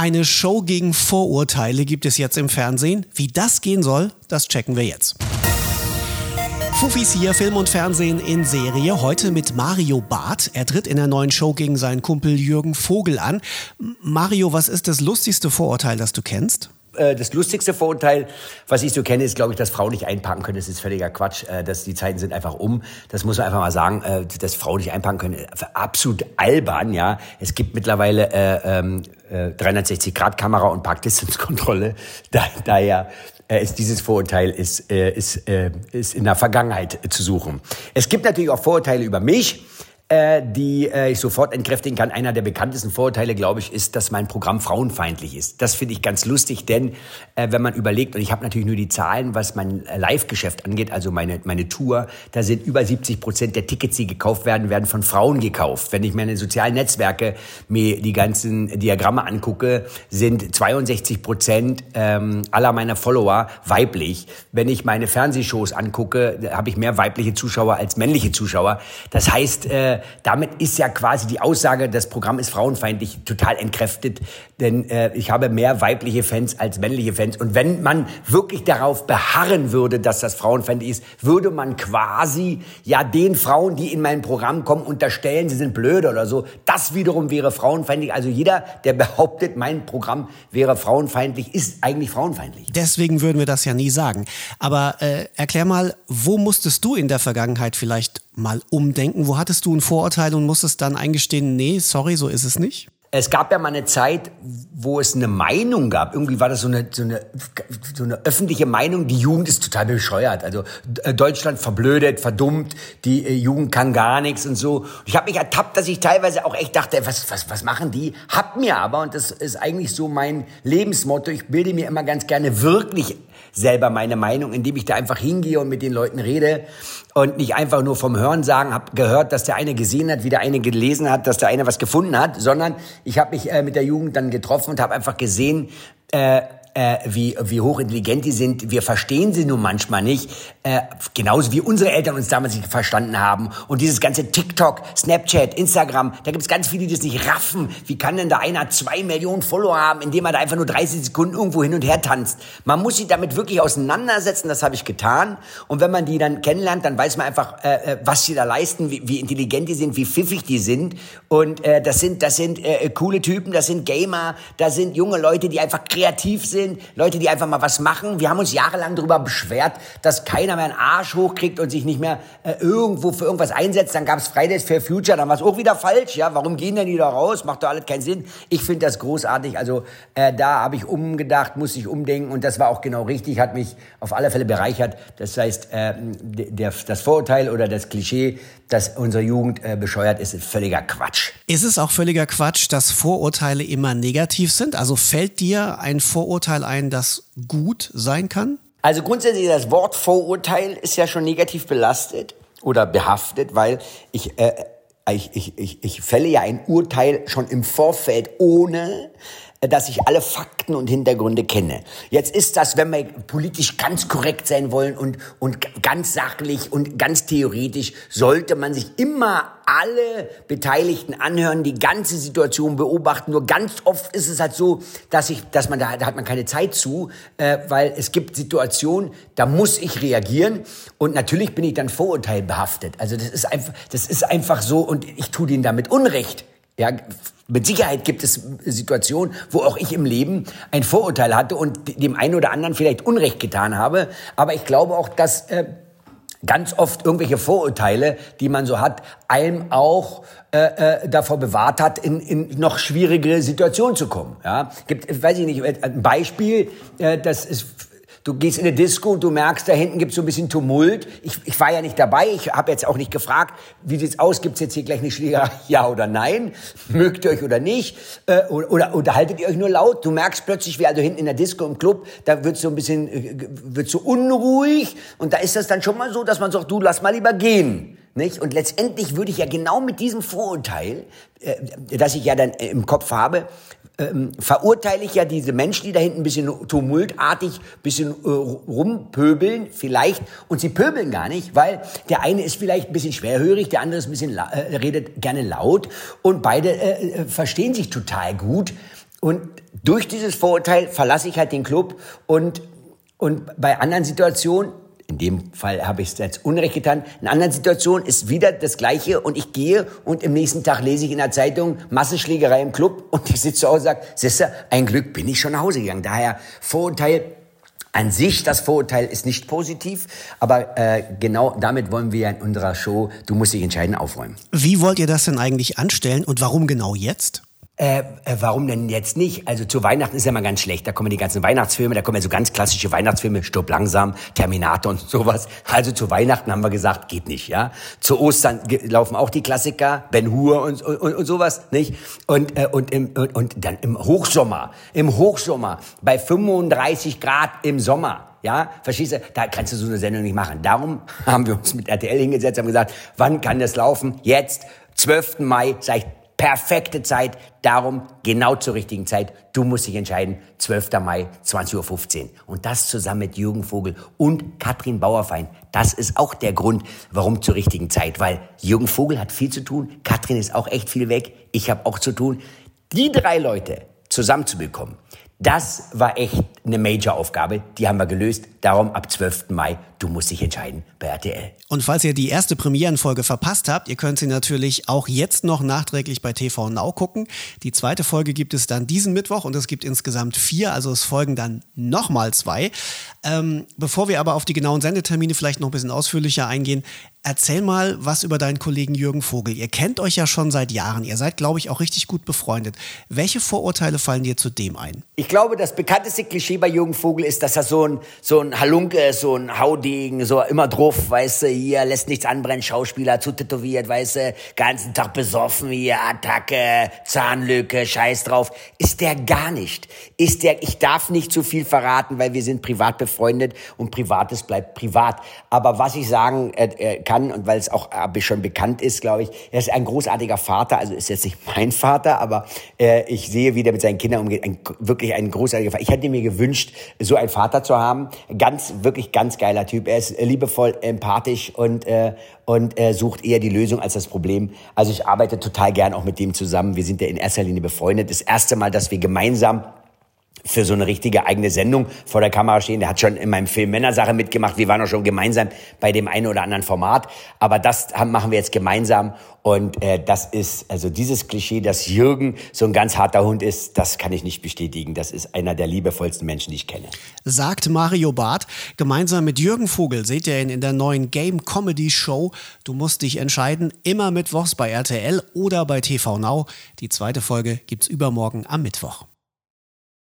Eine Show gegen Vorurteile gibt es jetzt im Fernsehen. Wie das gehen soll, das checken wir jetzt. Fufis hier, Film und Fernsehen in Serie. Heute mit Mario Barth. Er tritt in der neuen Show gegen seinen Kumpel Jürgen Vogel an. Mario, was ist das lustigste Vorurteil, das du kennst? Äh, das lustigste Vorurteil, was ich so kenne, ist, glaube ich, dass Frauen nicht einpacken können. Das ist völliger Quatsch. Äh, dass die Zeiten sind einfach um. Das muss man einfach mal sagen, äh, dass Frauen nicht einpacken können. Absolut albern, ja. Es gibt mittlerweile äh, äh, 360-Grad-Kamera und Parkdistanzkontrolle. Da, daher ist dieses Vorurteil ist, äh, ist, äh, ist in der Vergangenheit zu suchen. Es gibt natürlich auch Vorurteile über mich äh, die äh, ich sofort entkräftigen kann. Einer der bekanntesten Vorurteile, glaube ich, ist, dass mein Programm frauenfeindlich ist. Das finde ich ganz lustig, denn äh, wenn man überlegt, und ich habe natürlich nur die Zahlen, was mein Live-Geschäft angeht, also meine, meine Tour, da sind über 70 Prozent der Tickets, die gekauft werden, werden von Frauen gekauft. Wenn ich mir in den sozialen Netzwerke mir die ganzen Diagramme angucke, sind 62 Prozent ähm, aller meiner Follower weiblich. Wenn ich meine Fernsehshows angucke, habe ich mehr weibliche Zuschauer als männliche Zuschauer. Das heißt, äh, damit ist ja quasi die Aussage, das Programm ist frauenfeindlich, total entkräftet. Denn äh, ich habe mehr weibliche Fans als männliche Fans. Und wenn man wirklich darauf beharren würde, dass das frauenfeindlich ist, würde man quasi ja den Frauen, die in mein Programm kommen, unterstellen, sie sind blöde oder so. Das wiederum wäre frauenfeindlich. Also jeder, der behauptet, mein Programm wäre frauenfeindlich, ist eigentlich frauenfeindlich. Deswegen würden wir das ja nie sagen. Aber äh, erklär mal, wo musstest du in der Vergangenheit vielleicht mal umdenken? Wo hattest du ein Vorurteil und musstest dann eingestehen, nee, sorry, so ist es nicht? Es gab ja mal eine Zeit, wo es eine Meinung gab. Irgendwie war das so eine, so eine, so eine öffentliche Meinung, die Jugend ist total bescheuert. Also äh, Deutschland verblödet, verdummt, die äh, Jugend kann gar nichts und so. Ich habe mich ertappt, dass ich teilweise auch echt dachte, was, was, was machen die? Hab mir aber, und das ist eigentlich so mein Lebensmotto, ich bilde mir immer ganz gerne wirklich selber meine Meinung, indem ich da einfach hingehe und mit den Leuten rede und nicht einfach nur vom Hören sagen, habe gehört, dass der eine gesehen hat, wie der eine gelesen hat, dass der eine was gefunden hat, sondern ich habe mich äh, mit der Jugend dann getroffen und habe einfach gesehen, äh, äh, wie, wie hochintelligent die sind. Wir verstehen sie nun manchmal nicht. Äh, genauso wie unsere Eltern uns damals nicht verstanden haben. Und dieses ganze TikTok, Snapchat, Instagram, da gibt es ganz viele, die das nicht raffen. Wie kann denn da einer zwei Millionen Follower haben, indem er da einfach nur 30 Sekunden irgendwo hin und her tanzt? Man muss sich damit wirklich auseinandersetzen, das habe ich getan. Und wenn man die dann kennenlernt, dann weiß man einfach, äh, äh, was sie da leisten, wie, wie intelligent die sind, wie pfiffig die sind. Und äh, das sind, das sind äh, coole Typen, das sind Gamer, das sind junge Leute, die einfach kreativ sind sind, Leute, die einfach mal was machen. Wir haben uns jahrelang darüber beschwert, dass keiner mehr einen Arsch hochkriegt und sich nicht mehr äh, irgendwo für irgendwas einsetzt. Dann gab es Fridays for Future, dann war es auch wieder falsch. Ja, warum gehen denn die da raus? Macht doch alles keinen Sinn. Ich finde das großartig. Also äh, da habe ich umgedacht, muss ich umdenken und das war auch genau richtig, hat mich auf alle Fälle bereichert. Das heißt, äh, der, das Vorurteil oder das Klischee, dass unsere Jugend äh, bescheuert ist, ist völliger Quatsch. Ist es auch völliger Quatsch, dass Vorurteile immer negativ sind? Also fällt dir ein Vorurteil ein, das gut sein kann? Also grundsätzlich das Wort Vorurteil ist ja schon negativ belastet oder behaftet, weil ich äh, ich, ich, ich, ich fälle ja ein Urteil schon im Vorfeld, ohne dass ich alle Fakten und Hintergründe kenne. Jetzt ist das, wenn wir politisch ganz korrekt sein wollen und, und ganz sachlich und ganz theoretisch, sollte man sich immer alle Beteiligten anhören, die ganze Situation beobachten. Nur ganz oft ist es halt so, dass ich, dass man da, da hat man keine Zeit zu, äh, weil es gibt Situationen, da muss ich reagieren und natürlich bin ich dann vorurteilbehaftet. Also das ist einfach, das ist einfach so und ich tue denen damit Unrecht. Ja, mit Sicherheit gibt es Situationen, wo auch ich im Leben ein Vorurteil hatte und dem einen oder anderen vielleicht Unrecht getan habe. Aber ich glaube auch, dass äh, ganz oft irgendwelche Vorurteile, die man so hat, einem auch äh, äh, davor bewahrt hat, in, in noch schwierigere Situationen zu kommen. Ja, gibt, weiß ich nicht, ein Beispiel, äh, das ist Du gehst in eine Disco und du merkst, da hinten gibt es so ein bisschen Tumult. Ich, ich war ja nicht dabei, ich habe jetzt auch nicht gefragt, wie sieht's aus, gibt's jetzt hier gleich eine Schlägerei, ja oder nein? Mögt ihr euch oder nicht? Äh, oder, oder unterhaltet ihr euch nur laut? Du merkst plötzlich, wie also hinten in der Disco im Club, da wird so ein bisschen, äh, wird so unruhig und da ist das dann schon mal so, dass man sagt, du lass mal lieber gehen. Nicht? Und letztendlich würde ich ja genau mit diesem Vorurteil, äh, das ich ja dann im Kopf habe, ähm, verurteile ich ja diese Menschen, die da hinten ein bisschen tumultartig, bisschen äh, rumpöbeln vielleicht. Und sie pöbeln gar nicht, weil der eine ist vielleicht ein bisschen schwerhörig, der andere ist ein bisschen, äh, redet gerne laut und beide äh, äh, verstehen sich total gut. und durch dieses Vorurteil verlasse ich halt den Club und, und bei anderen Situationen in dem Fall habe ich es jetzt Unrecht getan. In anderen Situationen ist wieder das Gleiche und ich gehe und im nächsten Tag lese ich in der Zeitung Massenschlägerei im Club und ich sitze zu Hause und sage, siehste, ein Glück bin ich schon nach Hause gegangen. Daher Vorurteil an sich, das Vorurteil ist nicht positiv, aber äh, genau damit wollen wir in unserer Show, du musst dich entscheiden, aufräumen. Wie wollt ihr das denn eigentlich anstellen und warum genau jetzt? Äh, äh, warum denn jetzt nicht? Also zu Weihnachten ist ja mal ganz schlecht. Da kommen die ganzen Weihnachtsfilme, da kommen ja so ganz klassische Weihnachtsfilme, Stirb langsam, Terminator und sowas. Also zu Weihnachten haben wir gesagt, geht nicht, ja. Zu Ostern laufen auch die Klassiker, Ben Hur und, und, und sowas, nicht? Und, äh, und, im, und, und dann im Hochsommer, im Hochsommer, bei 35 Grad im Sommer, ja, verstehst du? Da kannst du so eine Sendung nicht machen. Darum haben wir uns mit RTL hingesetzt, haben gesagt, wann kann das laufen? Jetzt, 12. Mai, sag ich, perfekte Zeit. Darum genau zur richtigen Zeit. Du musst dich entscheiden. 12. Mai, 20.15 Uhr. Und das zusammen mit Jürgen Vogel und Katrin Bauerfein. Das ist auch der Grund, warum zur richtigen Zeit. Weil Jürgen Vogel hat viel zu tun. Katrin ist auch echt viel weg. Ich habe auch zu tun. Die drei Leute zusammenzubekommen, das war echt eine Major-Aufgabe. Die haben wir gelöst. Darum ab 12. Mai, du musst dich entscheiden bei RTL. Und falls ihr die erste Premierenfolge verpasst habt, ihr könnt sie natürlich auch jetzt noch nachträglich bei TV Now gucken. Die zweite Folge gibt es dann diesen Mittwoch und es gibt insgesamt vier, also es folgen dann nochmal zwei. Ähm, bevor wir aber auf die genauen Sendetermine vielleicht noch ein bisschen ausführlicher eingehen, Erzähl mal was über deinen Kollegen Jürgen Vogel. Ihr kennt euch ja schon seit Jahren. Ihr seid, glaube ich, auch richtig gut befreundet. Welche Vorurteile fallen dir zu dem ein? Ich glaube, das bekannteste Klischee bei Jürgen Vogel ist, dass er so ein, so ein Halunke ist, so ein Haudegen, so immer drauf, weißt du, hier, lässt nichts anbrennen, Schauspieler, zu tätowiert, weißt du, ganzen Tag besoffen, hier, Attacke, Zahnlücke, Scheiß drauf. Ist der gar nicht. Ist der, ich darf nicht zu viel verraten, weil wir sind privat befreundet und Privates bleibt privat. Aber was ich sagen, äh, äh, kann und weil es auch äh, schon bekannt ist, glaube ich, er ist ein großartiger Vater, also ist jetzt nicht mein Vater, aber äh, ich sehe, wie der mit seinen Kindern umgeht, ein, wirklich ein großartiger Vater. Ich hätte mir gewünscht, so einen Vater zu haben. Ganz, wirklich ganz geiler Typ. Er ist liebevoll, empathisch und, äh, und äh, sucht eher die Lösung als das Problem. Also ich arbeite total gern auch mit dem zusammen. Wir sind ja in erster Linie befreundet. Das erste Mal, dass wir gemeinsam für so eine richtige eigene Sendung vor der Kamera stehen. Der hat schon in meinem Film Männersache mitgemacht. Wir waren auch schon gemeinsam bei dem einen oder anderen Format. Aber das machen wir jetzt gemeinsam. Und äh, das ist, also dieses Klischee, dass Jürgen so ein ganz harter Hund ist, das kann ich nicht bestätigen. Das ist einer der liebevollsten Menschen, die ich kenne. Sagt Mario Barth. Gemeinsam mit Jürgen Vogel seht ihr ihn in der neuen Game Comedy Show. Du musst dich entscheiden. Immer mittwochs bei RTL oder bei TV Now. Die zweite Folge gibt's übermorgen am Mittwoch.